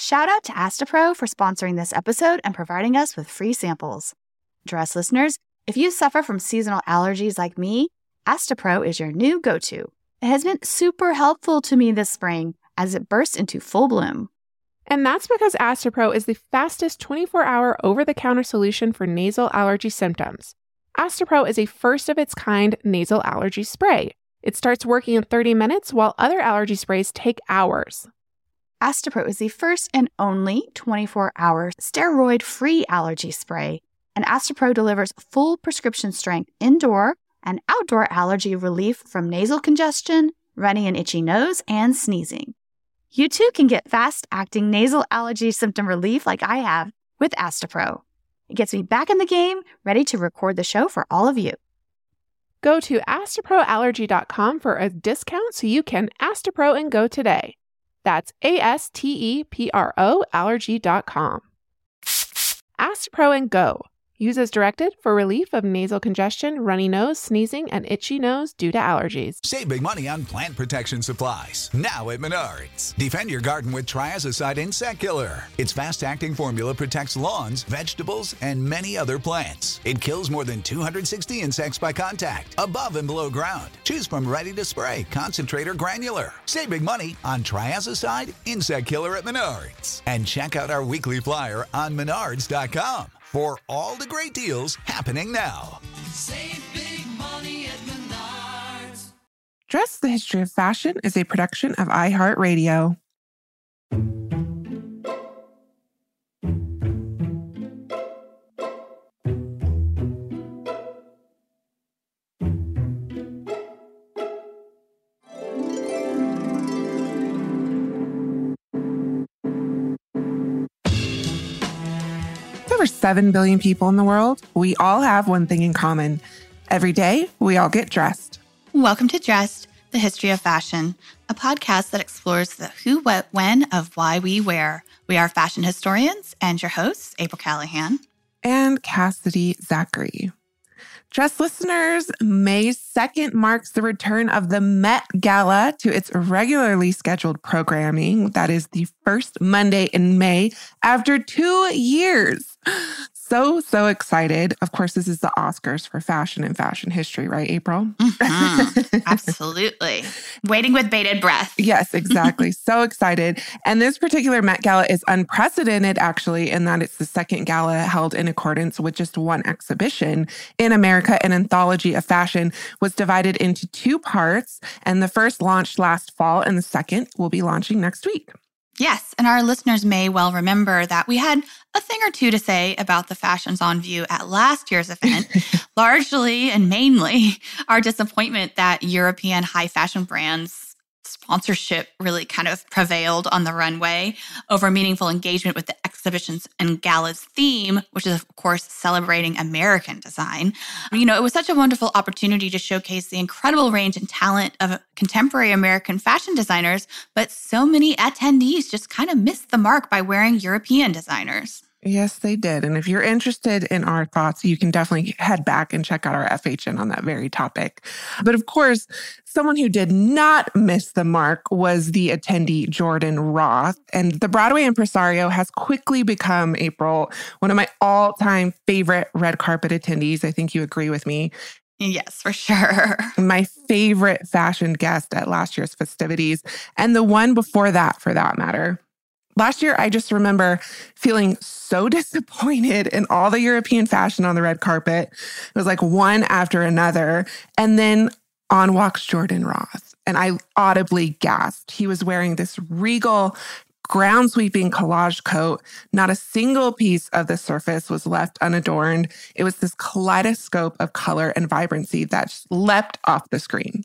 Shout out to Astepro for sponsoring this episode and providing us with free samples. Dress listeners, if you suffer from seasonal allergies like me, Astepro is your new go to. It has been super helpful to me this spring as it bursts into full bloom. And that's because Astepro is the fastest 24 hour over the counter solution for nasal allergy symptoms. Astepro is a first of its kind nasal allergy spray. It starts working in 30 minutes while other allergy sprays take hours. Astepro is the first and only 24 hour steroid free allergy spray, and Astepro delivers full prescription strength indoor and outdoor allergy relief from nasal congestion, runny and itchy nose, and sneezing. You too can get fast acting nasal allergy symptom relief like I have with Astepro. It gets me back in the game, ready to record the show for all of you. Go to asteproallergy.com for a discount so you can Astepro and go today. That's A S T E P R O allergy.com. Astepro and go. Use as directed for relief of nasal congestion, runny nose, sneezing, and itchy nose due to allergies. Save big money on plant protection supplies. Now at Menards. Defend your garden with Triazicide Insect Killer. Its fast acting formula protects lawns, vegetables, and many other plants. It kills more than 260 insects by contact, above and below ground. Choose from ready to spray, concentrate, or granular. Save big money on Triazicide Insect Killer at Menards. And check out our weekly flyer on Menards.com for all the great deals happening now. Save big money at Menards. Dress the History of Fashion is a production of iHeartRadio. 7 billion people in the world, we all have one thing in common. Every day, we all get dressed. Welcome to Dressed, the History of Fashion, a podcast that explores the who, what, when of why we wear. We are fashion historians and your hosts, April Callahan and Cassidy Zachary. Dress listeners, May 2nd marks the return of the Met Gala to its regularly scheduled programming. That is the first Monday in May after two years so, so excited. Of course, this is the Oscars for fashion and fashion history, right, April? Mm-hmm. Absolutely. Waiting with bated breath. yes, exactly. so excited. And this particular Met Gala is unprecedented, actually, in that it's the second gala held in accordance with just one exhibition. In America, an anthology of fashion was divided into two parts, and the first launched last fall, and the second will be launching next week. Yes, and our listeners may well remember that we had a thing or two to say about the fashions on view at last year's event, largely and mainly our disappointment that European high fashion brands sponsorship really kind of prevailed on the runway over meaningful engagement with the exhibitions and gala's theme, which is, of course, celebrating American design. You know, it was such a wonderful opportunity to showcase the incredible range and talent of contemporary American fashion designers, but so many attendees just kind of missed the mark by wearing European designers. Yes, they did. And if you're interested in our thoughts, you can definitely head back and check out our FHN on that very topic. But of course, someone who did not miss the mark was the attendee Jordan Roth. And the Broadway impresario has quickly become, April, one of my all time favorite red carpet attendees. I think you agree with me. Yes, for sure. My favorite fashion guest at last year's festivities, and the one before that, for that matter. Last year, I just remember feeling so disappointed in all the European fashion on the red carpet. It was like one after another. And then on walks Jordan Roth. And I audibly gasped. He was wearing this regal, ground sweeping collage coat. Not a single piece of the surface was left unadorned. It was this kaleidoscope of color and vibrancy that leapt off the screen.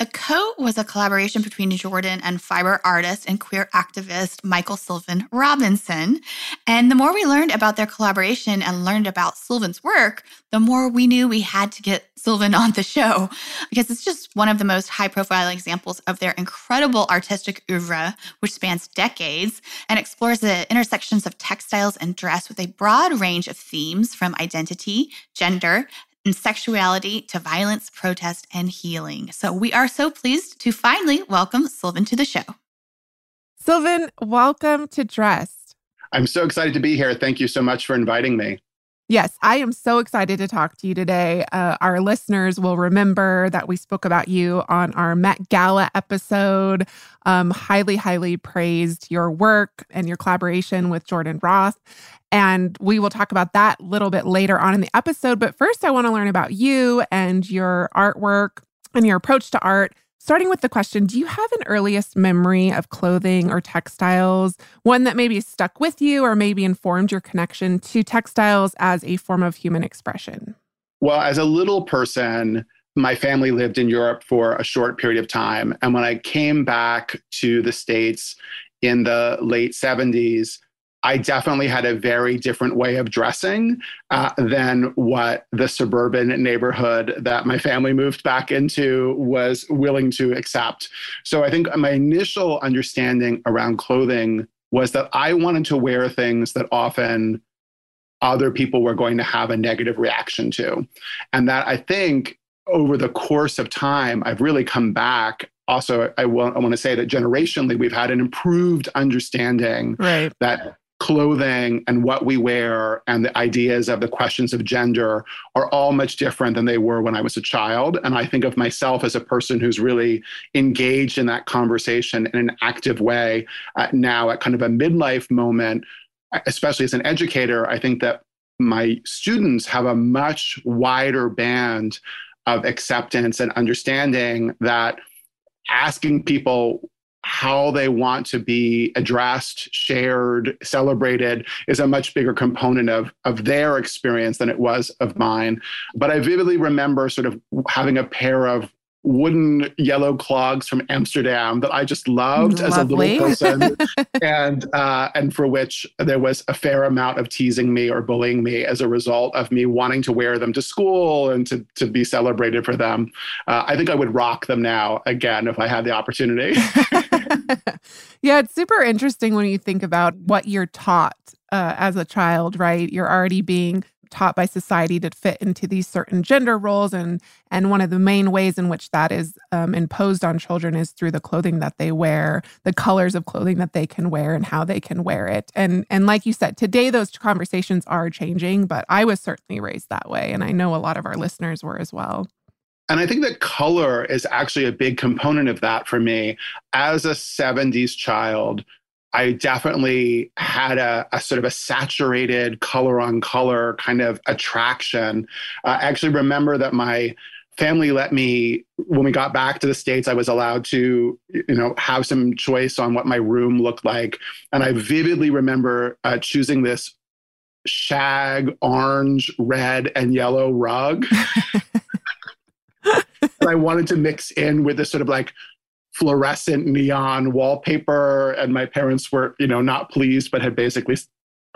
The coat was a collaboration between Jordan and fiber artist and queer activist Michael Sylvan Robinson. And the more we learned about their collaboration and learned about Sylvan's work, the more we knew we had to get Sylvan on the show because it's just one of the most high profile examples of their incredible artistic oeuvre, which spans decades and explores the intersections of textiles and dress with a broad range of themes from identity, gender, and sexuality to violence, protest, and healing. So we are so pleased to finally welcome Sylvan to the show. Sylvan, welcome to Dressed. I'm so excited to be here. Thank you so much for inviting me. Yes, I am so excited to talk to you today. Uh, our listeners will remember that we spoke about you on our Met Gala episode. Um, highly, highly praised your work and your collaboration with Jordan Roth. And we will talk about that a little bit later on in the episode. But first, I want to learn about you and your artwork and your approach to art. Starting with the question Do you have an earliest memory of clothing or textiles? One that maybe stuck with you or maybe informed your connection to textiles as a form of human expression? Well, as a little person, my family lived in Europe for a short period of time. And when I came back to the States in the late 70s, I definitely had a very different way of dressing uh, than what the suburban neighborhood that my family moved back into was willing to accept. So I think my initial understanding around clothing was that I wanted to wear things that often other people were going to have a negative reaction to. And that I think over the course of time, I've really come back also I want, I want to say that generationally we've had an improved understanding right. that clothing and what we wear and the ideas of the questions of gender are all much different than they were when I was a child. And I think of myself as a person who's really engaged in that conversation in an active way uh, now at kind of a midlife moment, especially as an educator. I think that my students have a much wider band of acceptance and understanding that asking people how they want to be addressed, shared, celebrated is a much bigger component of, of their experience than it was of mine. But I vividly remember sort of having a pair of wooden yellow clogs from Amsterdam that I just loved as a little person, and uh, and for which there was a fair amount of teasing me or bullying me as a result of me wanting to wear them to school and to to be celebrated for them. Uh, I think I would rock them now again if I had the opportunity. yeah, it's super interesting when you think about what you're taught uh, as a child, right? You're already being taught by society to fit into these certain gender roles and and one of the main ways in which that is um, imposed on children is through the clothing that they wear the colors of clothing that they can wear and how they can wear it and and like you said today those conversations are changing but i was certainly raised that way and i know a lot of our listeners were as well And I think that color is actually a big component of that for me. As a 70s child, I definitely had a, a sort of a saturated color on color kind of attraction. Uh, I actually remember that my family let me when we got back to the states i was allowed to you know have some choice on what my room looked like and i vividly remember uh, choosing this shag orange red and yellow rug that i wanted to mix in with this sort of like fluorescent neon wallpaper and my parents were you know not pleased but had basically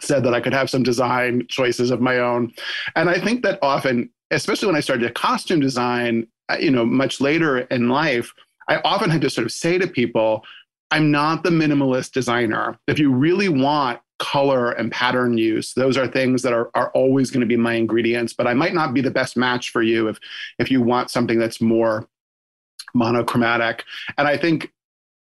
said that i could have some design choices of my own. And i think that often especially when i started costume design uh, you know much later in life i often had to sort of say to people i'm not the minimalist designer. If you really want color and pattern use those are things that are, are always going to be my ingredients but i might not be the best match for you if if you want something that's more monochromatic. And I think,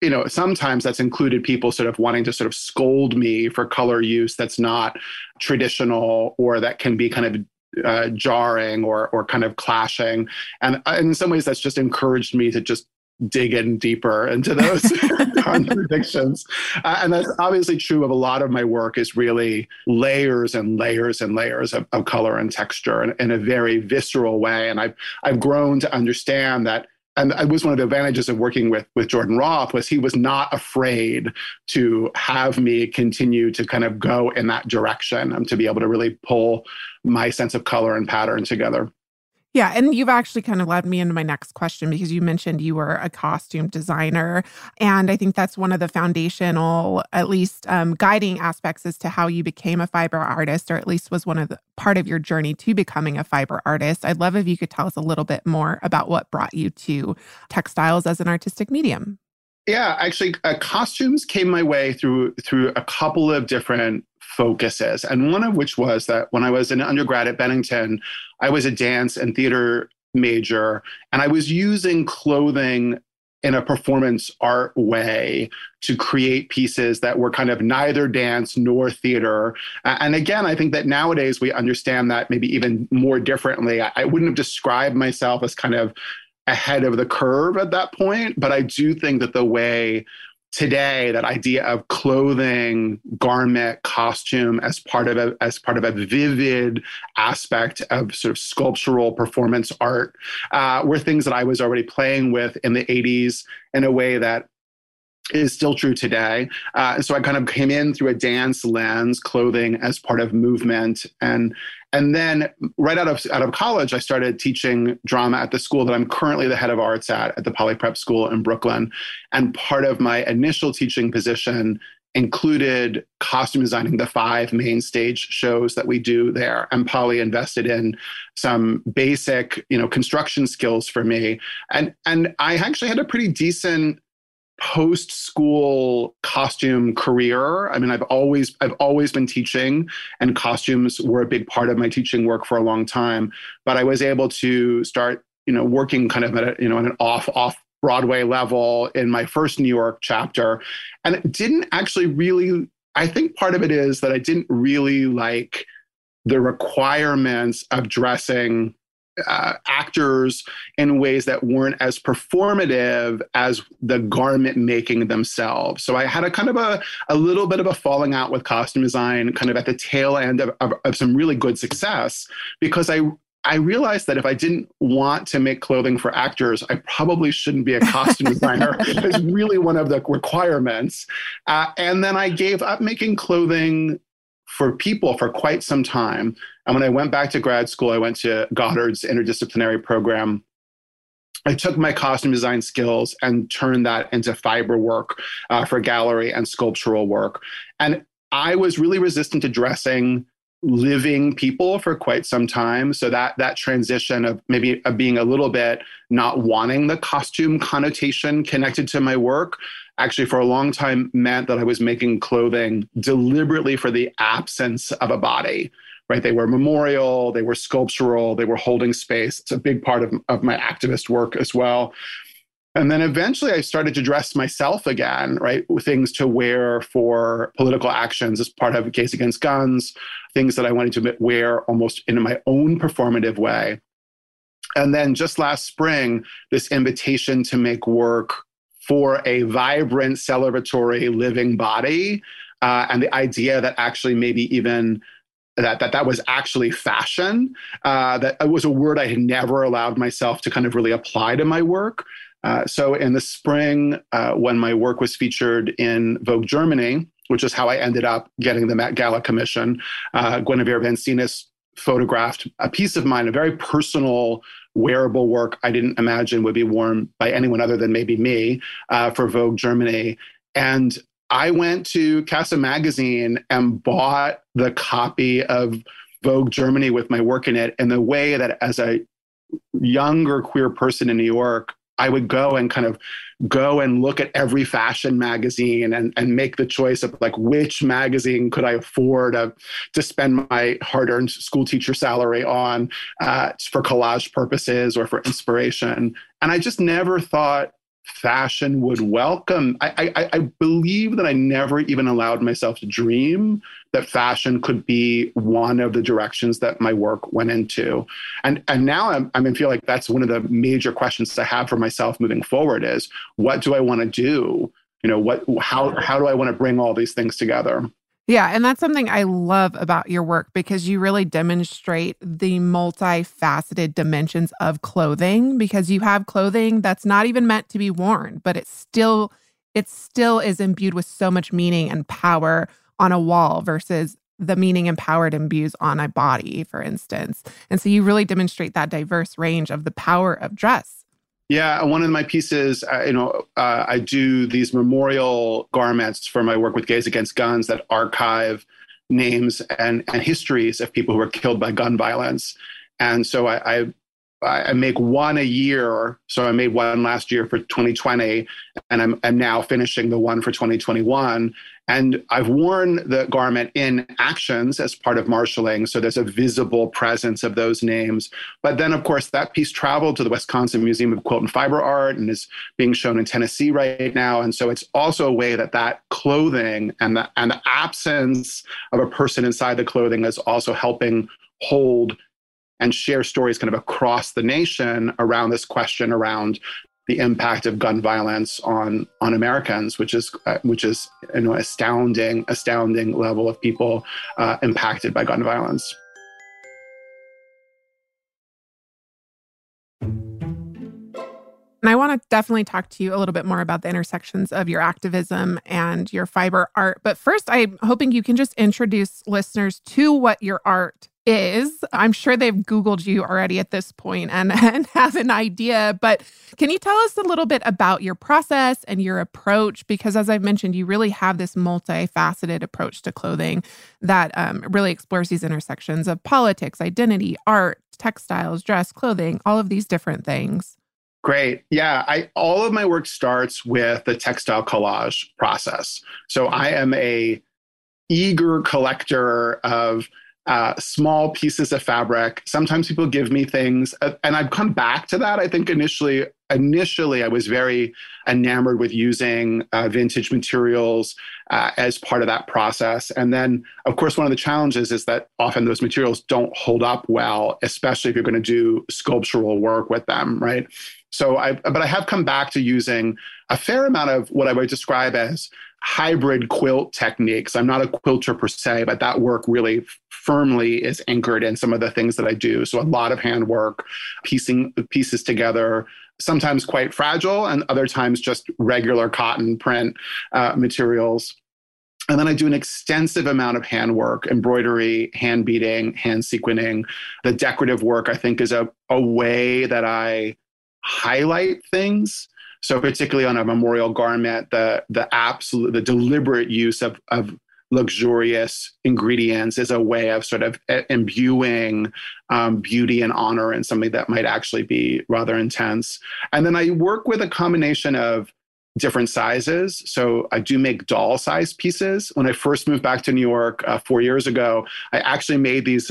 you know, sometimes that's included people sort of wanting to sort of scold me for color use that's not traditional or that can be kind of uh, jarring or or kind of clashing. And in some ways, that's just encouraged me to just dig in deeper into those contradictions. Uh, and that's obviously true of a lot of my work is really layers and layers and layers of, of color and texture in, in a very visceral way. And I've I've grown to understand that and it was one of the advantages of working with with Jordan Roth was he was not afraid to have me continue to kind of go in that direction and to be able to really pull my sense of color and pattern together. Yeah, and you've actually kind of led me into my next question because you mentioned you were a costume designer. And I think that's one of the foundational, at least um, guiding aspects as to how you became a fiber artist, or at least was one of the part of your journey to becoming a fiber artist. I'd love if you could tell us a little bit more about what brought you to textiles as an artistic medium. Yeah, actually, uh, costumes came my way through through a couple of different focuses, and one of which was that when I was an undergrad at Bennington, I was a dance and theater major, and I was using clothing in a performance art way to create pieces that were kind of neither dance nor theater. And again, I think that nowadays we understand that maybe even more differently. I wouldn't have described myself as kind of ahead of the curve at that point, but I do think that the way today that idea of clothing garment costume as part of a as part of a vivid aspect of sort of sculptural performance art uh, were things that i was already playing with in the 80s in a way that is still true today. Uh, so I kind of came in through a dance lens, clothing as part of movement, and and then right out of out of college, I started teaching drama at the school that I'm currently the head of arts at at the Poly Prep School in Brooklyn. And part of my initial teaching position included costume designing the five main stage shows that we do there and Poly invested in some basic you know construction skills for me and and i actually had a pretty decent post school costume career. I mean i've always i've always been teaching and costumes were a big part of my teaching work for a long time. But i was able to start you know working kind of at a, you know at an off off broadway level in my first new york chapter. And it didn't actually really i think part of it is that i didn't really like the requirements of dressing uh, actors in ways that weren't as performative as the garment making themselves. So I had a kind of a, a little bit of a falling out with costume design kind of at the tail end of, of, of some really good success because I I realized that if I didn't want to make clothing for actors, I probably shouldn't be a costume designer. it's really one of the requirements. Uh, and then I gave up making clothing for people for quite some time. And when I went back to grad school, I went to Goddard's interdisciplinary program. I took my costume design skills and turned that into fiber work uh, for gallery and sculptural work. And I was really resistant to dressing living people for quite some time so that that transition of maybe of being a little bit not wanting the costume connotation connected to my work actually for a long time meant that i was making clothing deliberately for the absence of a body right they were memorial they were sculptural they were holding space it's a big part of, of my activist work as well and then eventually I started to dress myself again, right? With things to wear for political actions as part of a Gays Against Guns, things that I wanted to wear almost in my own performative way. And then just last spring, this invitation to make work for a vibrant, celebratory living body. Uh, and the idea that actually maybe even that that that was actually fashion. Uh, that it was a word I had never allowed myself to kind of really apply to my work. Uh, so in the spring, uh, when my work was featured in Vogue Germany, which is how I ended up getting the Met Gala commission, uh, Guinevere Van Seenus photographed a piece of mine, a very personal wearable work I didn't imagine would be worn by anyone other than maybe me uh, for Vogue Germany. And I went to Casa Magazine and bought the copy of Vogue Germany with my work in it And the way that as a younger queer person in New York, I would go and kind of go and look at every fashion magazine and, and make the choice of like which magazine could I afford to, to spend my hard earned school teacher salary on uh, for collage purposes or for inspiration. And I just never thought fashion would welcome. I, I, I, believe that I never even allowed myself to dream that fashion could be one of the directions that my work went into. And, and now I'm, I mean, feel like that's one of the major questions I have for myself moving forward is what do I want to do? You know, what, how, how do I want to bring all these things together? Yeah, and that's something I love about your work because you really demonstrate the multifaceted dimensions of clothing because you have clothing that's not even meant to be worn, but it still it still is imbued with so much meaning and power on a wall versus the meaning and power it imbues on a body, for instance. And so you really demonstrate that diverse range of the power of dress yeah, one of my pieces, uh, you know, uh, I do these memorial garments for my work with Gays Against Guns that archive names and, and histories of people who were killed by gun violence. And so I, I I make one a year. So I made one last year for 2020, and I'm, I'm now finishing the one for 2021. And I've worn the garment in actions as part of marshaling. So there's a visible presence of those names. But then, of course, that piece traveled to the Wisconsin Museum of Quilt and Fiber Art and is being shown in Tennessee right now. And so it's also a way that that clothing and the, and the absence of a person inside the clothing is also helping hold and share stories kind of across the nation around this question around the impact of gun violence on on Americans, which is uh, which is you know astounding astounding level of people uh, impacted by gun violence. And I want to definitely talk to you a little bit more about the intersections of your activism and your fiber art. But first, I'm hoping you can just introduce listeners to what your art is. I'm sure they've Googled you already at this point and, and have an idea, but can you tell us a little bit about your process and your approach? Because as I've mentioned, you really have this multifaceted approach to clothing that um, really explores these intersections of politics, identity, art, textiles, dress, clothing, all of these different things. Great. Yeah, I all of my work starts with the textile collage process. So I am a eager collector of uh, small pieces of fabric. Sometimes people give me things, uh, and I've come back to that. I think initially, initially I was very enamored with using uh, vintage materials uh, as part of that process. And then, of course, one of the challenges is that often those materials don't hold up well, especially if you're going to do sculptural work with them, right? So I, but I have come back to using a fair amount of what I would describe as hybrid quilt techniques. I'm not a quilter per se, but that work really firmly is anchored in some of the things that I do. So a lot of handwork, piecing pieces together, sometimes quite fragile, and other times just regular cotton print uh, materials. And then I do an extensive amount of handwork, embroidery, hand beading, hand sequining. The decorative work, I think, is a, a way that I highlight things so particularly on a memorial garment, the the absolute the deliberate use of of luxurious ingredients is a way of sort of imbuing um, beauty and honor in something that might actually be rather intense. And then I work with a combination of different sizes. So I do make doll size pieces. When I first moved back to New York uh, four years ago, I actually made these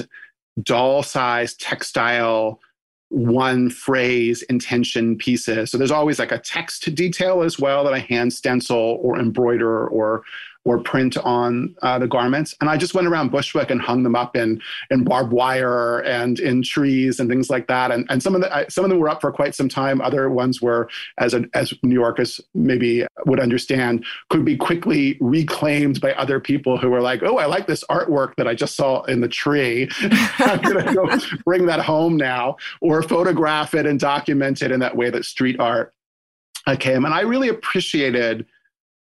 doll size textile one phrase intention pieces. So there's always like a text detail as well that I hand stencil or embroider or or print on uh, the garments. And I just went around Bushwick and hung them up in in barbed wire and in trees and things like that. And and some of the some of them were up for quite some time. Other ones were, as a, as New Yorkers maybe would understand, could be quickly reclaimed by other people who were like, "Oh, I like this artwork that I just saw in the tree. I'm gonna go bring that home now, or photograph it and document it in that way that street art." came. And I really appreciated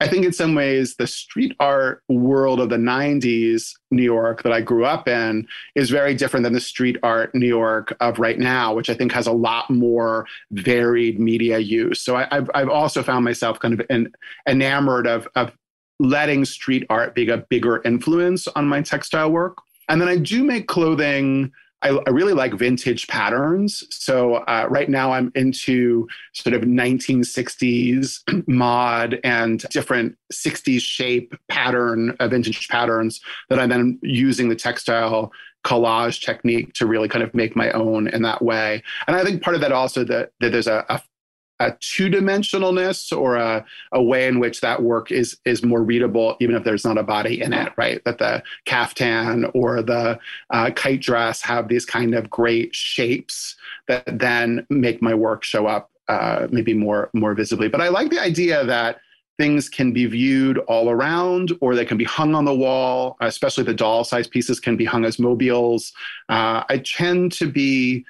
I think in some ways the street art world of the 90s New York that I grew up in is very different than the street art New York of right now, which I think has a lot more varied media use. So I, have I've also found myself kind of in, enamored of, of letting street art be a bigger influence on my textile work. And then I do make clothing I, I really like vintage patterns. So uh, right now I'm into sort of 1960s mod and different 60s shape pattern, uh, vintage patterns that I'm then using the textile collage technique to really kind of make my own in that way. And I think part of that also that, that there's a, a a two-dimensionalness or a, a way in which that work is is more readable even if there's not a body in it right? That the caftan or the uh, kite dress have these kind of great shapes that then make my work show up uh, maybe more more visibly. But i like the idea that things can be viewed all around or they can be hung on the wall especially the doll size pieces can be hung as mobiles. Uh, i tend to be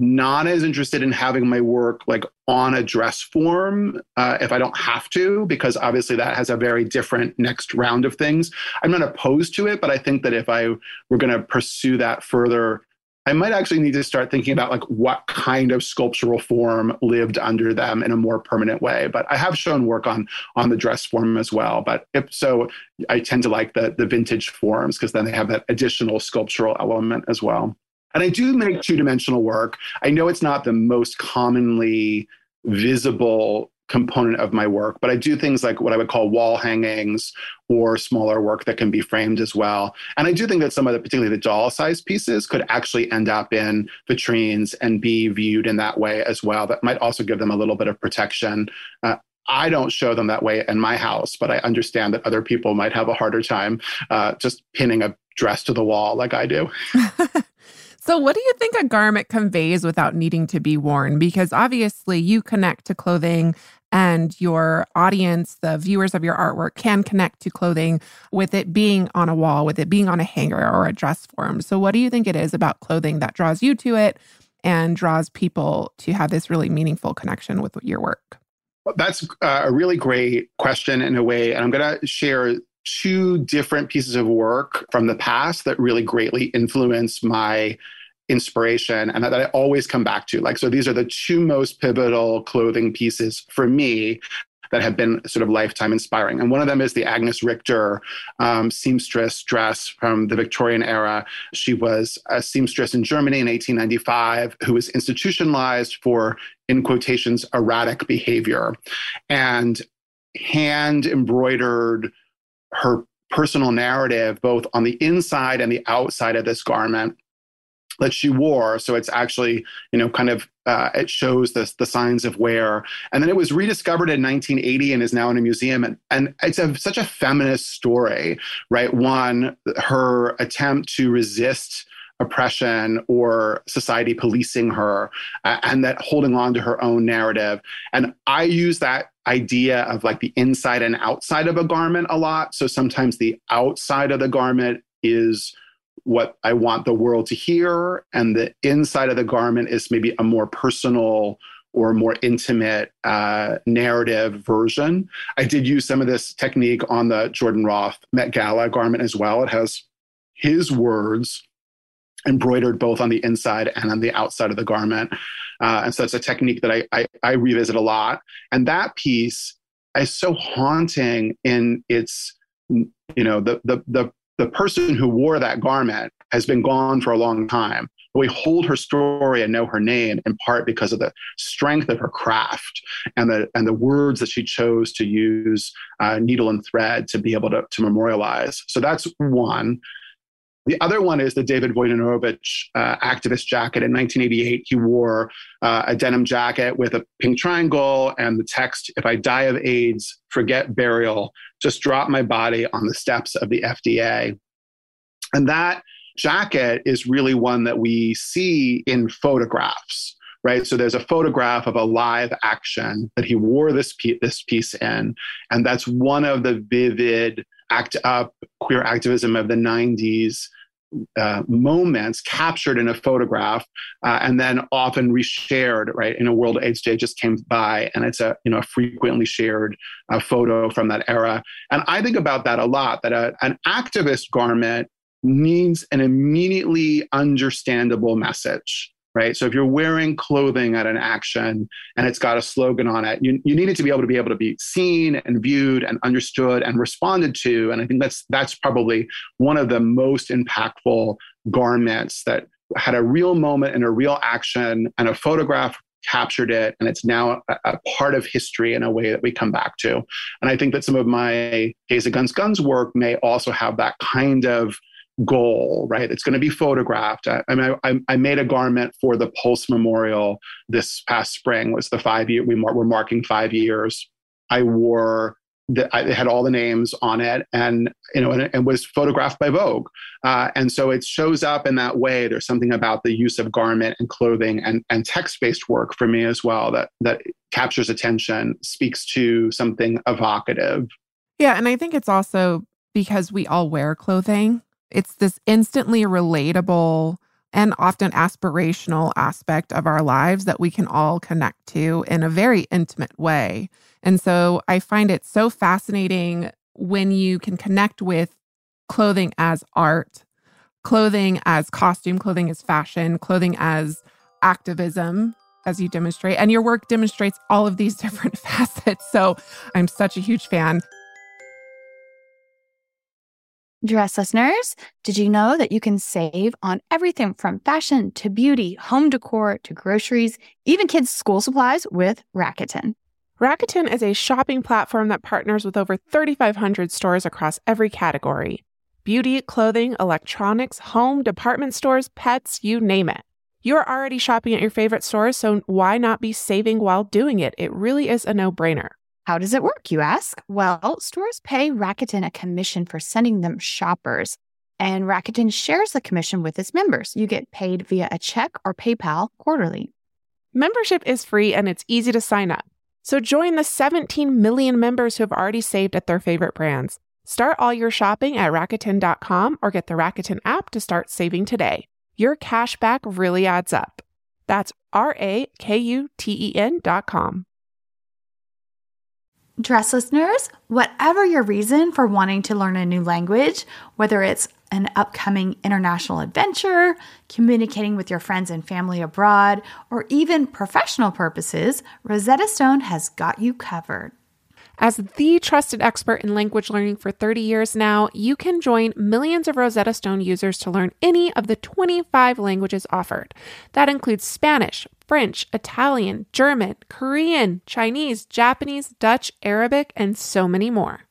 not as interested in having my work like on a dress form uh, if I don't have to, because obviously that has a very different next round of things. I'm not opposed to it, but I think that if I were going to pursue that further, I might actually need to start thinking about like what kind of sculptural form lived under them in a more permanent way. But I have shown work on on the dress form as well. But if so, I tend to like the the vintage forms because then they have that additional sculptural element as well. And I do make two dimensional work. I know it's not the most commonly visible component of my work, but I do things like what I would call wall hangings or smaller work that can be framed as well. And I do think that some of the, particularly the doll sized pieces, could actually end up in vitrines and be viewed in that way as well. That might also give them a little bit of protection. Uh, I don't show them that way in my house, but I understand that other people might have a harder time uh, just pinning a dress to the wall like I do. so, what do you think a garment conveys without needing to be worn? Because obviously, you connect to clothing and your audience, the viewers of your artwork, can connect to clothing with it being on a wall, with it being on a hanger or a dress form. So, what do you think it is about clothing that draws you to it and draws people to have this really meaningful connection with your work? That's uh, a really great question in a way. And I'm going to share two different pieces of work from the past that really greatly influenced my inspiration and that I always come back to. Like, so these are the two most pivotal clothing pieces for me that have been sort of lifetime inspiring. And one of them is the Agnes Richter um, seamstress dress from the Victorian era. She was a seamstress in Germany in 1895 who was institutionalized for, in quotations, erratic behavior and hand embroidered her personal narrative both on the inside and the outside of this garment that she wore. So it's actually, you know, kind of uh, it shows this the signs of wear. And then it was rediscovered in 1980 and is now in a museum. And, and it's a, such a feminist story, right? One, her attempt to resist oppression or society policing her uh, and that holding on to her own narrative. And I use that idea of like the inside and outside of a garment a lot. So sometimes the outside of the garment is what I want the world to hear, and the inside of the garment is maybe a more personal or more intimate uh, narrative version. I did use some of this technique on the Jordan Roth Met Gala garment as well. It has his words embroidered both on the inside and on the outside of the garment. Uh, and so it's a technique that I, I, I revisit a lot. And that piece is so haunting in its, you know, the, the, the the person who wore that garment has been gone for a long time. We hold her story and know her name in part because of the strength of her craft and the and the words that she chose to use, uh, needle and thread, to be able to, to memorialize. So that's one. The other one is the David Wojnarowicz uh, activist jacket. In 1988, he wore uh, a denim jacket with a pink triangle and the text, If I die of AIDS, forget burial, just drop my body on the steps of the FDA. And that jacket is really one that we see in photographs right? So there's a photograph of a live action that he wore this piece, this piece in, and that's one of the vivid act up queer activism of the 90s uh, moments captured in a photograph uh, and then often reshared right in a world aids day just came by and it's a you know a frequently shared uh, photo from that era and i think about that a lot that a, an activist garment needs an immediately understandable message right? So if you're wearing clothing at an action and it's got a slogan on it, you, you need it to be able to be able to be seen and viewed and understood and responded to. And I think that's that's probably one of the most impactful garments that had a real moment and a real action and a photograph captured it and it's now a, a, part of history in a way that we come back to and i think that some of my Gays Against Guns work may also have that kind of goal, right? It's going to be photographed. I, I mean, I, I, made a garment for the Pulse Memorial this past spring. Was the five year we mar- were marking five years. I wore that I had all the names on it, and you know, and it, was photographed by Vogue. Uh, and so it shows up in that way. There's something about the use of garment and clothing and and text based work for me as well that that captures attention, speaks to something evocative. Yeah, and I think it's also because we all wear clothing it's this instantly relatable and often aspirational aspect of our lives that we can all connect to in a very intimate way. And so I find it so fascinating when you can connect with clothing as art, clothing as costume, clothing as fashion, clothing as activism, as you demonstrate. And your work demonstrates all of these different facets. So I'm such a huge fan. Dress listeners, did you know that you can save on everything from fashion to beauty, home decor to groceries, even kids' school supplies with Rakuten? Rakuten is a shopping platform that partners with over 3,500 stores across every category beauty, clothing, electronics, home, department stores, pets, you name it. You're already shopping at your favorite stores, so why not be saving while doing it? It really is a no brainer. How does it work, you ask? Well, stores pay Rakuten a commission for sending them shoppers, and Rakuten shares the commission with its members. You get paid via a check or PayPal quarterly. Membership is free and it's easy to sign up. So join the 17 million members who have already saved at their favorite brands. Start all your shopping at Rakuten.com or get the Rakuten app to start saving today. Your cash back really adds up. That's R A K U T E N.com. Dress listeners, whatever your reason for wanting to learn a new language, whether it's an upcoming international adventure, communicating with your friends and family abroad, or even professional purposes, Rosetta Stone has got you covered. As the trusted expert in language learning for 30 years now, you can join millions of Rosetta Stone users to learn any of the 25 languages offered. That includes Spanish, French, Italian, German, Korean, Chinese, Japanese, Dutch, Arabic, and so many more.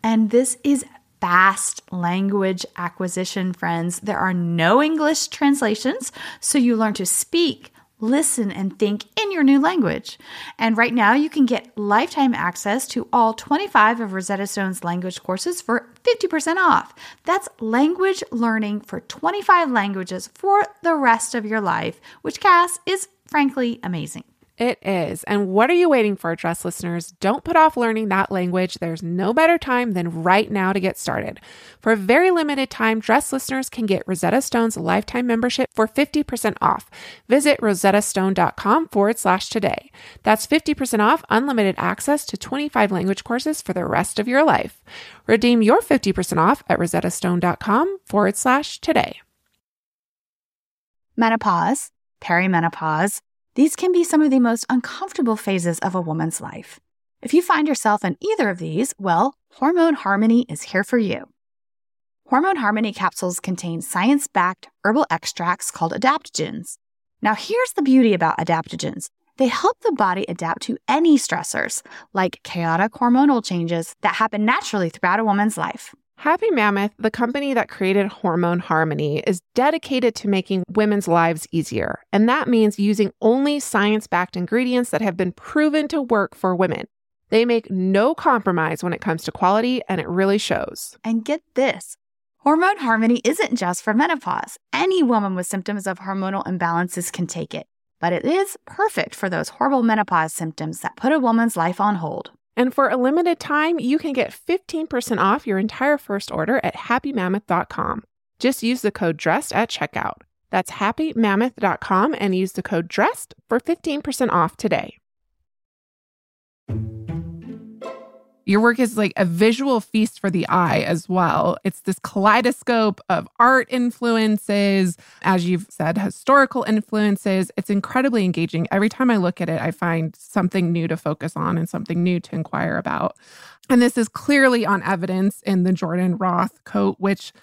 And this is fast language acquisition, friends. There are no English translations, so you learn to speak, listen, and think in your new language. And right now, you can get lifetime access to all 25 of Rosetta Stone's language courses for 50% off. That's language learning for 25 languages for the rest of your life, which, Cass, is frankly amazing. It is. And what are you waiting for, dress listeners? Don't put off learning that language. There's no better time than right now to get started. For a very limited time, dress listeners can get Rosetta Stone's lifetime membership for 50% off. Visit rosettastone.com forward slash today. That's 50% off unlimited access to 25 language courses for the rest of your life. Redeem your 50% off at rosettastone.com forward slash today. Menopause, perimenopause, these can be some of the most uncomfortable phases of a woman's life. If you find yourself in either of these, well, Hormone Harmony is here for you. Hormone Harmony capsules contain science backed herbal extracts called adaptogens. Now, here's the beauty about adaptogens they help the body adapt to any stressors, like chaotic hormonal changes that happen naturally throughout a woman's life. Happy Mammoth, the company that created Hormone Harmony, is dedicated to making women's lives easier. And that means using only science backed ingredients that have been proven to work for women. They make no compromise when it comes to quality, and it really shows. And get this Hormone Harmony isn't just for menopause. Any woman with symptoms of hormonal imbalances can take it, but it is perfect for those horrible menopause symptoms that put a woman's life on hold. And for a limited time, you can get 15% off your entire first order at happymammoth.com. Just use the code DRESSED at checkout. That's happymammoth.com and use the code DRESSED for 15% off today. Your work is like a visual feast for the eye as well. It's this kaleidoscope of art influences, as you've said, historical influences. It's incredibly engaging. Every time I look at it, I find something new to focus on and something new to inquire about. And this is clearly on evidence in the Jordan Roth coat, which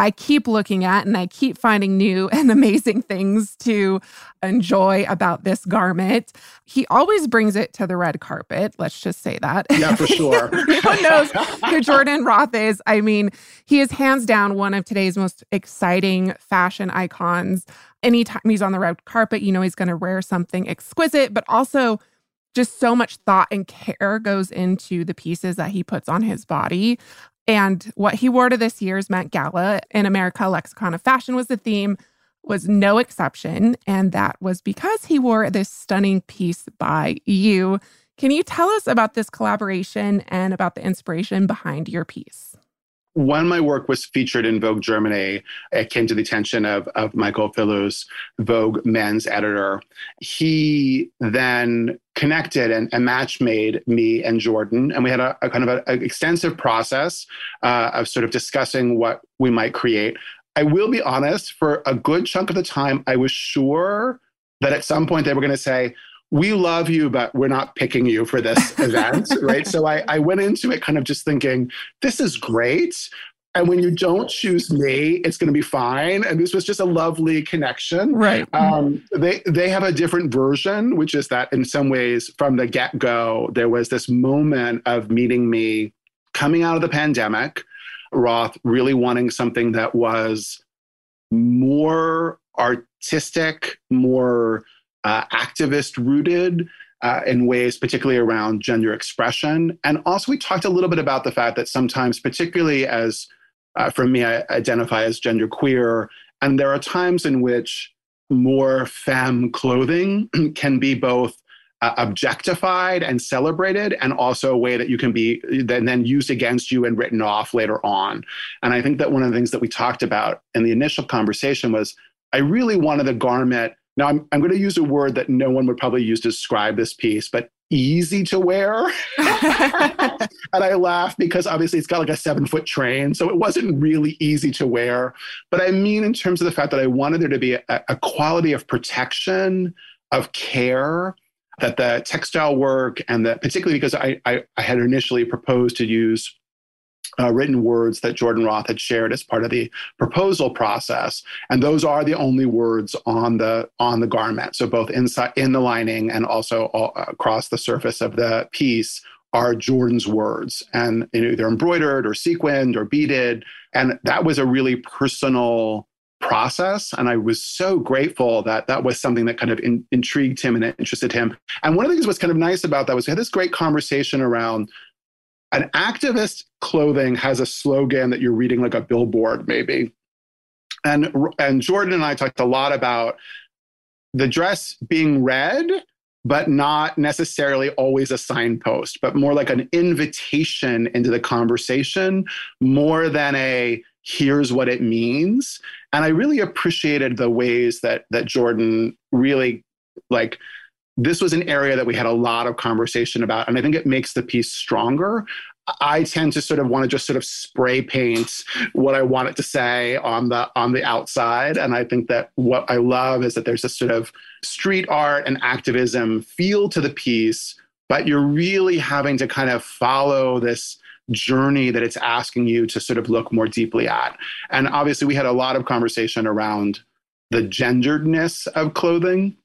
I keep looking at and I keep finding new and amazing things to enjoy about this garment. He always brings it to the red carpet. Let's just say that. Yeah, for sure. Everyone knows who Jordan Roth is. I mean, he is hands down one of today's most exciting fashion icons. Anytime he's on the red carpet, you know he's going to wear something exquisite, but also just so much thought and care goes into the pieces that he puts on his body. And what he wore to this year's Met Gala in America Lexicon of Fashion was the theme, was no exception. And that was because he wore this stunning piece by you. Can you tell us about this collaboration and about the inspiration behind your piece? When my work was featured in Vogue Germany, it came to the attention of, of Michael Philouze, Vogue men's editor. He then connected and, and match made me and Jordan. And we had a, a kind of an extensive process uh, of sort of discussing what we might create. I will be honest, for a good chunk of the time, I was sure that at some point they were going to say, we love you, but we're not picking you for this event, right? So I, I went into it kind of just thinking, this is great. and when you don't choose me, it's going to be fine. And this was just a lovely connection. Right. Um, they they have a different version, which is that in some ways, from the get go, there was this moment of meeting me coming out of the pandemic. Roth really wanting something that was more artistic, more uh, activist rooted. Uh, in ways, particularly around gender expression. And also, we talked a little bit about the fact that sometimes, particularly as uh, for me, I identify as gender queer, And there are times in which more femme clothing can be both uh, objectified and celebrated, and also a way that you can be then, then used against you and written off later on. And I think that one of the things that we talked about in the initial conversation was I really wanted the garment. Now, I'm, I'm going to use a word that no one would probably use to describe this piece, but easy to wear. and I laugh because obviously it's got like a seven foot train. So it wasn't really easy to wear. But I mean, in terms of the fact that I wanted there to be a, a quality of protection, of care, that the textile work and that particularly because I, I, I had initially proposed to use uh, written words that Jordan Roth had shared as part of the proposal process, and those are the only words on the on the garment. So both inside in the lining and also all, across the surface of the piece are Jordan's words, and you know, they're embroidered or sequined or beaded, and that was a really personal process. And i was so grateful that that was something that kind of in, intrigued him and interested him. And one of the things that was kind of nice about that was we had this great conversation around an activist clothing has a slogan that you're reading like a billboard maybe. And and jordan and i talked a lot about the dress being red but not necessarily always a signpost but more like an invitation into the conversation more than a here's what it means. And i really appreciated the ways that that jordan really like this was an area that we had a lot of conversation about. And I think it makes the piece stronger. I tend to sort of want to just sort of spray paint what I want it to say on the on the outside. And I think that what I love is that there's a sort of street art and activism feel to the piece, but you're really having to kind of follow this journey that it's asking you to sort of look more deeply at. And obviously we had a lot of conversation around the genderedness of clothing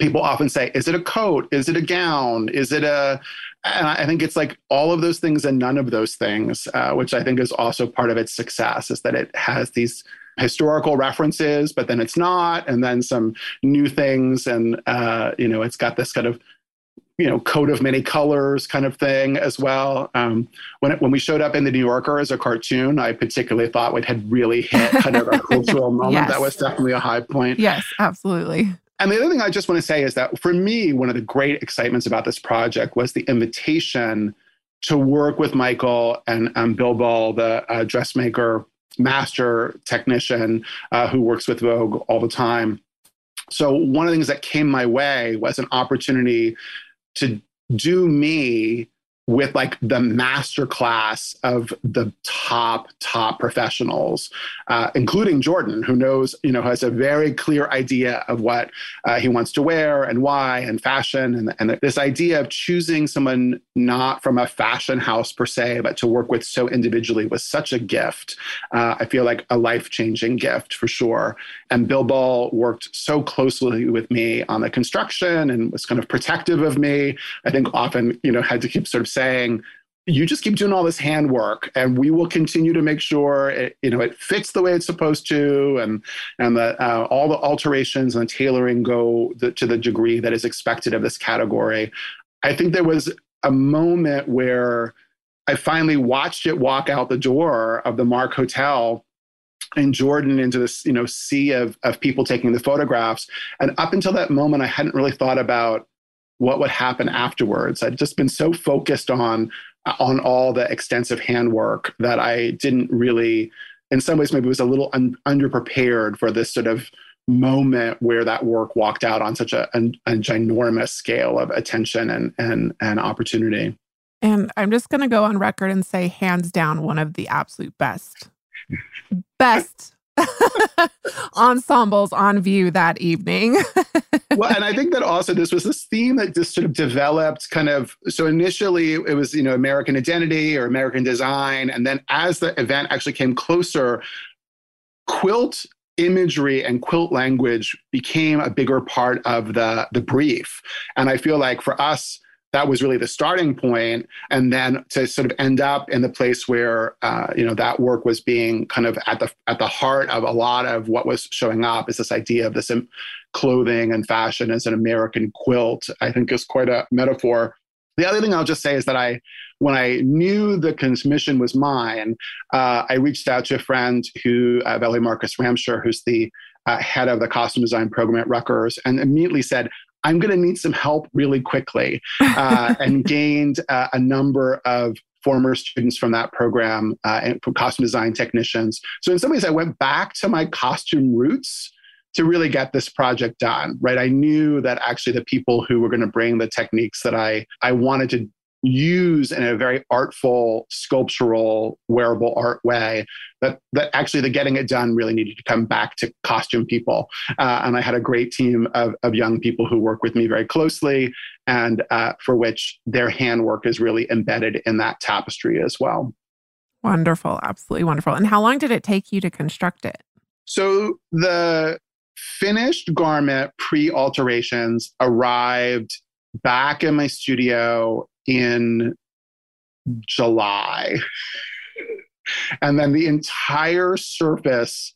people often say, is it a coat? Is it a gown? Is it a, and I think it's like all of those things and none of those things, uh, which I think is also part of its success, is that it has these historical references, but then it's not, and then some new things, and uh, you know, it's got this kind of you know coat of many colors kind of thing as well. Um, when it, when we showed up in the New Yorker as a cartoon, I particularly thought we had really hit kind of a cultural moment. yes. That was definitely a high point. Yes, absolutely. And the other thing I just want to say is that for me, one of the great excitements about this project was the invitation to work with Michael and Bill Ball, the uh, dressmaker master technician uh, who works with Vogue all the time. So, one of the things that came my way was an opportunity to do me with like the master class of the top top professionals uh, including jordan who knows you know has a very clear idea of what uh, he wants to wear and why and fashion and, and this idea of choosing someone not from a fashion house per se but to work with so individually was such a gift. Uh, i feel like a life-changing gift for sure. And bill ball worked so closely with me on the construction and was kind of protective of me. I think often you know had to keep sort of saying, you just keep doing all this handwork and we will continue to make sure it, you know it fits the way it's supposed to and and that uh, all the alterations and the tailoring go the, to the degree that is expected of this category. I think there was a moment where i finally watched it walk out the door of the mark hotel and jordan into this you know sea of, of people taking the photographs. And up until that moment i hadn't really thought about what would happen afterwards. I'd just been so focused on on all the extensive handwork that I didn't really, in some ways, maybe was a little un- underprepared for this sort of moment where that work walked out on such a, a, a ginormous scale of attention and and and opportunity. And I'm just going to go on record and say, hands down, one of the absolute best, best ensembles on view that evening. well, and I think that also this was this theme that just sort of developed kind of. So initially it was, you know, American identity or American design. And then as the event actually came closer, quilt imagery and quilt language became a bigger part of the, the brief. And I feel like for us, that was really the starting point and then to sort of end up in the place where uh, you know that work was being kind of at the at the heart of a lot of what was showing up is this idea of this clothing and fashion as an american quilt i think is quite a metaphor. The other thing i'll just say is that i when i knew the commission was mine uh, i reached out to a friend who uh, Valerie marcus Ramshur who's the uh, head of the costume design program at Rutgers, and immediately said, I'm going to need some help really quickly, uh, and gained uh, a number of former students from that program uh, and from costume design technicians. So in some ways, I went back to my costume roots to really get this project done. Right, I knew that actually the people who were going to bring the techniques that I I wanted to use in a very artful, sculptural, wearable art way. That that actually the getting it done really needed to come back to costume people. Uh, and I had a great team of, of young people who work with me very closely, and uh, for which their handwork is really embedded in that tapestry as well. Wonderful, absolutely wonderful. And how long did it take you to construct it? So the finished garment pre alterations arrived back in my studio in July. and then the entire surface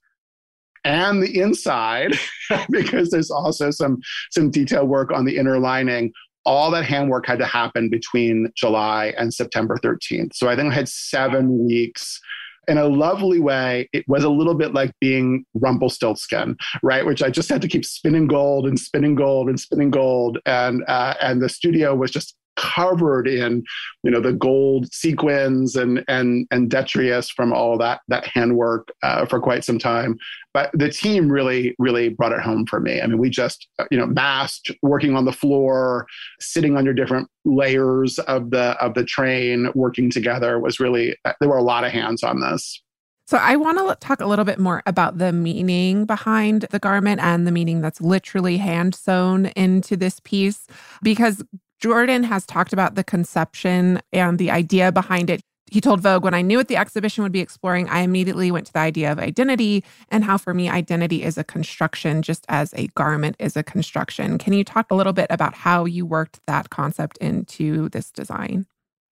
and the inside, because there's also some, some detail work on the inner lining, all that handwork had to happen between July and September 13th. So I think I had seven weeks in a lovely way, it was a little bit like being Rumpelstiltskin, right? Which I just had to keep spinning gold and spinning gold and spinning gold, and uh, and the studio was just covered in you know the gold sequins and and and detrius from all that that handwork uh, for quite some time. But the team really really brought it home for me. I mean we just uh, you know masked working on the floor sitting under different layers of the of the train working together was really uh, there were a lot of hands on this. So, I want to talk a little bit more about the meaning behind the garment and the meaning that's literally hand sewn into this piece, because Jordan has talked about the conception and the idea behind it. He told Vogue, when I knew what the exhibition would be exploring, I immediately went to the idea of identity and how, for me, identity is a construction just as a garment is a construction. Can you talk a little bit about how you worked that concept into this design?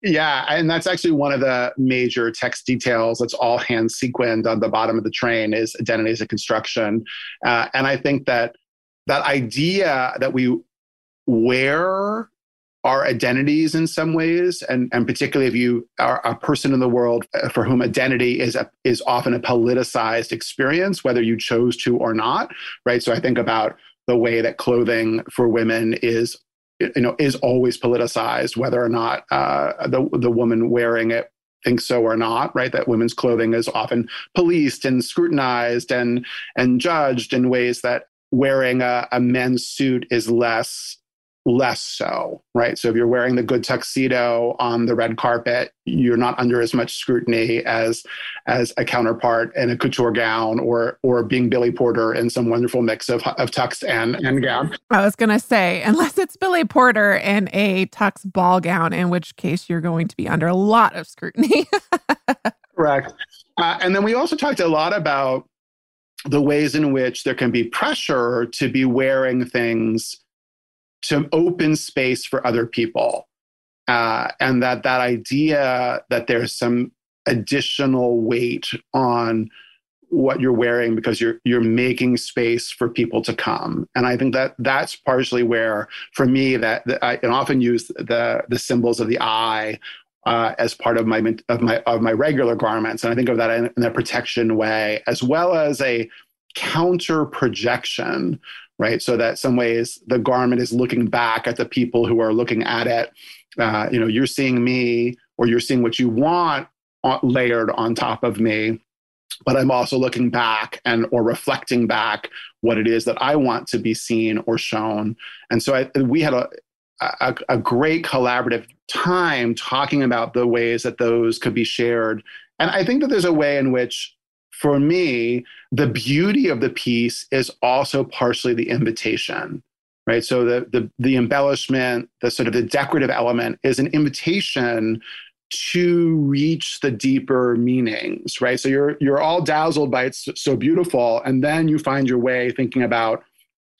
Yeah, and that's actually one of the major text details that's all hand sequined on the bottom of the train is identity as a construction. Uh, and I think that that idea that we wear our identities in some ways, and, and particularly if you are a person in the world uh, for whom identity is a, is often a politicized experience, whether you chose to or not, right? So I think about the way that clothing for women is you know is always politicized, whether or not uh, the the woman wearing it thinks so or not right that women's clothing is often policed and scrutinized and and judged in ways that wearing a, a men's suit is less less so, right? So if you're wearing the good tuxedo on the red carpet, you're not under as much scrutiny as as a counterpart in a couture gown or or being Billy Porter in some wonderful mix of of tux and and gown. I was gonna say, unless it's Billy Porter in a tux ball gown, in which case you're going to be under a lot of scrutiny. Correct. Uh, and then we also talked a lot about the ways in which there can be pressure to be wearing things to open space for other people. Uh, and that that idea that there's some additional weight on what you're wearing because you're you're making space for people to come and i think that that's partially where for me that, that i often use the the symbols of the eye uh, as part of my of my of my regular garments and i think of that in, in a protection way as well as a counter projection right? So that some ways the garment is looking back at the people who are looking at it. Uh, you know, you're seeing me, or you're seeing what you want layered on top of me but i'm also looking back and or reflecting back what it is that i want to be seen or shown and so I, we had a, a, a great collaborative time talking about the ways that those could be shared and i think that there's a way in which for me, the beauty of the piece is also partially the invitation, right? So the the the embellishment, the sort of the decorative element is an invitation to reach the deeper meanings, right? So you're you're all dazzled by it's so beautiful, and then you find your way thinking about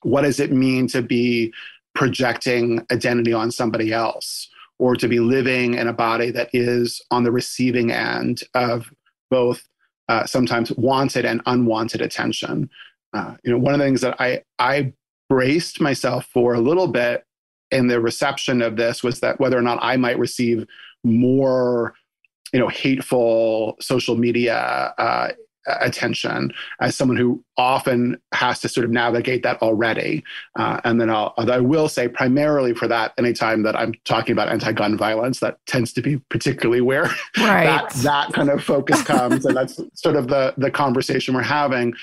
what does it mean to be projecting identity on somebody else, or to be living in a body that is on the receiving end of both uh, sometimes wanted and unwanted attention. Uh, you know, one of the things that I I braced myself for a little bit in the reception of this was that whether or not I might receive more, you know, hateful social media uh, attention as someone who often has to sort of navigate that already. Uh, and then I'll, I will say primarily for that, anytime that I'm talking about anti-gun violence, that tends to be particularly where Right. that, that kind of focus comes. and that's sort of the, the conversation we're having.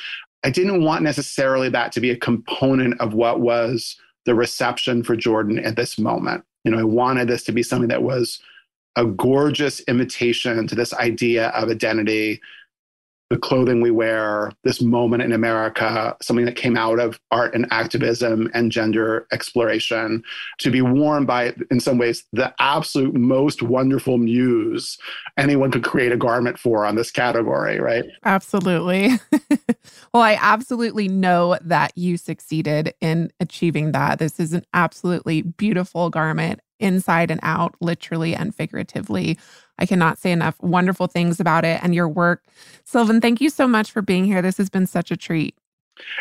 I didn't want necessarily that to be a component of what was the reception for Jordan at this moment. You know, I wanted this to be something that was a gorgeous invitation to this idea of identity, the clothing we wear, this moment in America, something that came out of art and activism and gender exploration, to be worn by, in some ways, the absolute most wonderful muse anyone could create a garment for on this category, right? Absolutely. well, I absolutely know that you succeeded in achieving that. This is an absolutely beautiful garment inside and out, literally and figuratively. I cannot say enough wonderful things about it and your work. Sylvan, thank you so much for being here. This has been such a treat.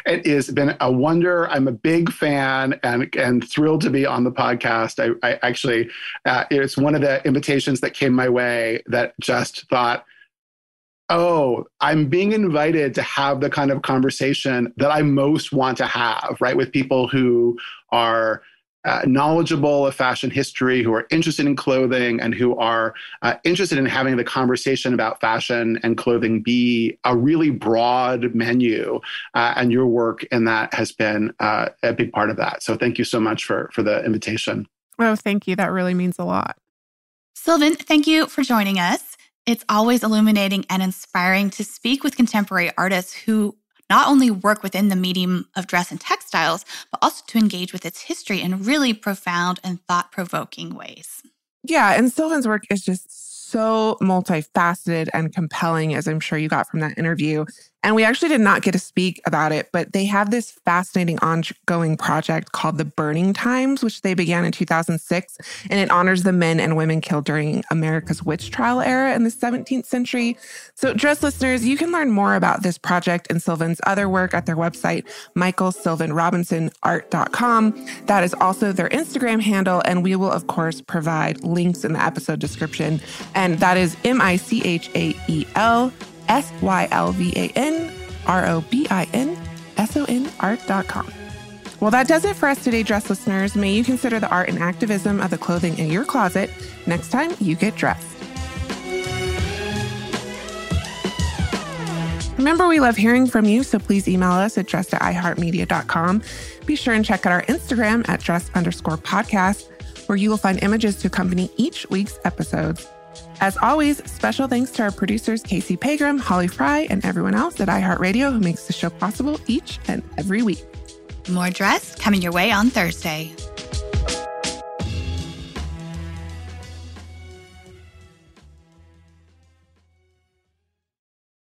It has been a wonder. I'm a big fan and and thrilled to be on the podcast. I, I actually, uh, it's one of the invitations that came my way that just thought, oh, I'm being invited to have the kind of conversation that I most want to have, right, with people who are uh, knowledgeable of fashion history, who are interested in clothing, and who are uh, interested in having the conversation about fashion and clothing be a really broad menu. Uh, and your work in that has been uh, a big part of that. So thank you so much for for the invitation. Oh, thank you. That really means a lot. Sylvan, thank you for joining us. It's always illuminating and inspiring to speak with contemporary artists who not only work within the medium of dress and textiles, but also to engage with its history in really profound and thought provoking ways. Yeah, and Sylvan's work is just so multifaceted and compelling, as I'm sure you got from that interview. And we actually did not get to speak about it, but they have this fascinating ongoing project called the Burning Times, which they began in 2006. And it honors the men and women killed during America's witch trial era in the 17th century. So, dress listeners, you can learn more about this project and Sylvan's other work at their website, michaelsylvanrobinsonart.com. That is also their Instagram handle. And we will, of course, provide links in the episode description. And that is M I C H A E L S Y L V A N R O B I N S O N art.com. Well, that does it for us today, dress listeners. May you consider the art and activism of the clothing in your closet next time you get dressed. Remember, we love hearing from you, so please email us at dressed at iheartmedia.com. Be sure and check out our Instagram at dress underscore podcast, where you will find images to accompany each week's episodes. As always, special thanks to our producers, Casey Pegram, Holly Fry, and everyone else at iHeartRadio who makes the show possible each and every week. More dress coming your way on Thursday.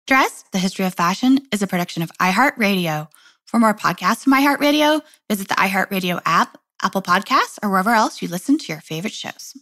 Dress, the history of fashion, is a production of iHeartRadio. For more podcasts from iHeartRadio, visit the iHeartRadio app, Apple Podcasts, or wherever else you listen to your favorite shows.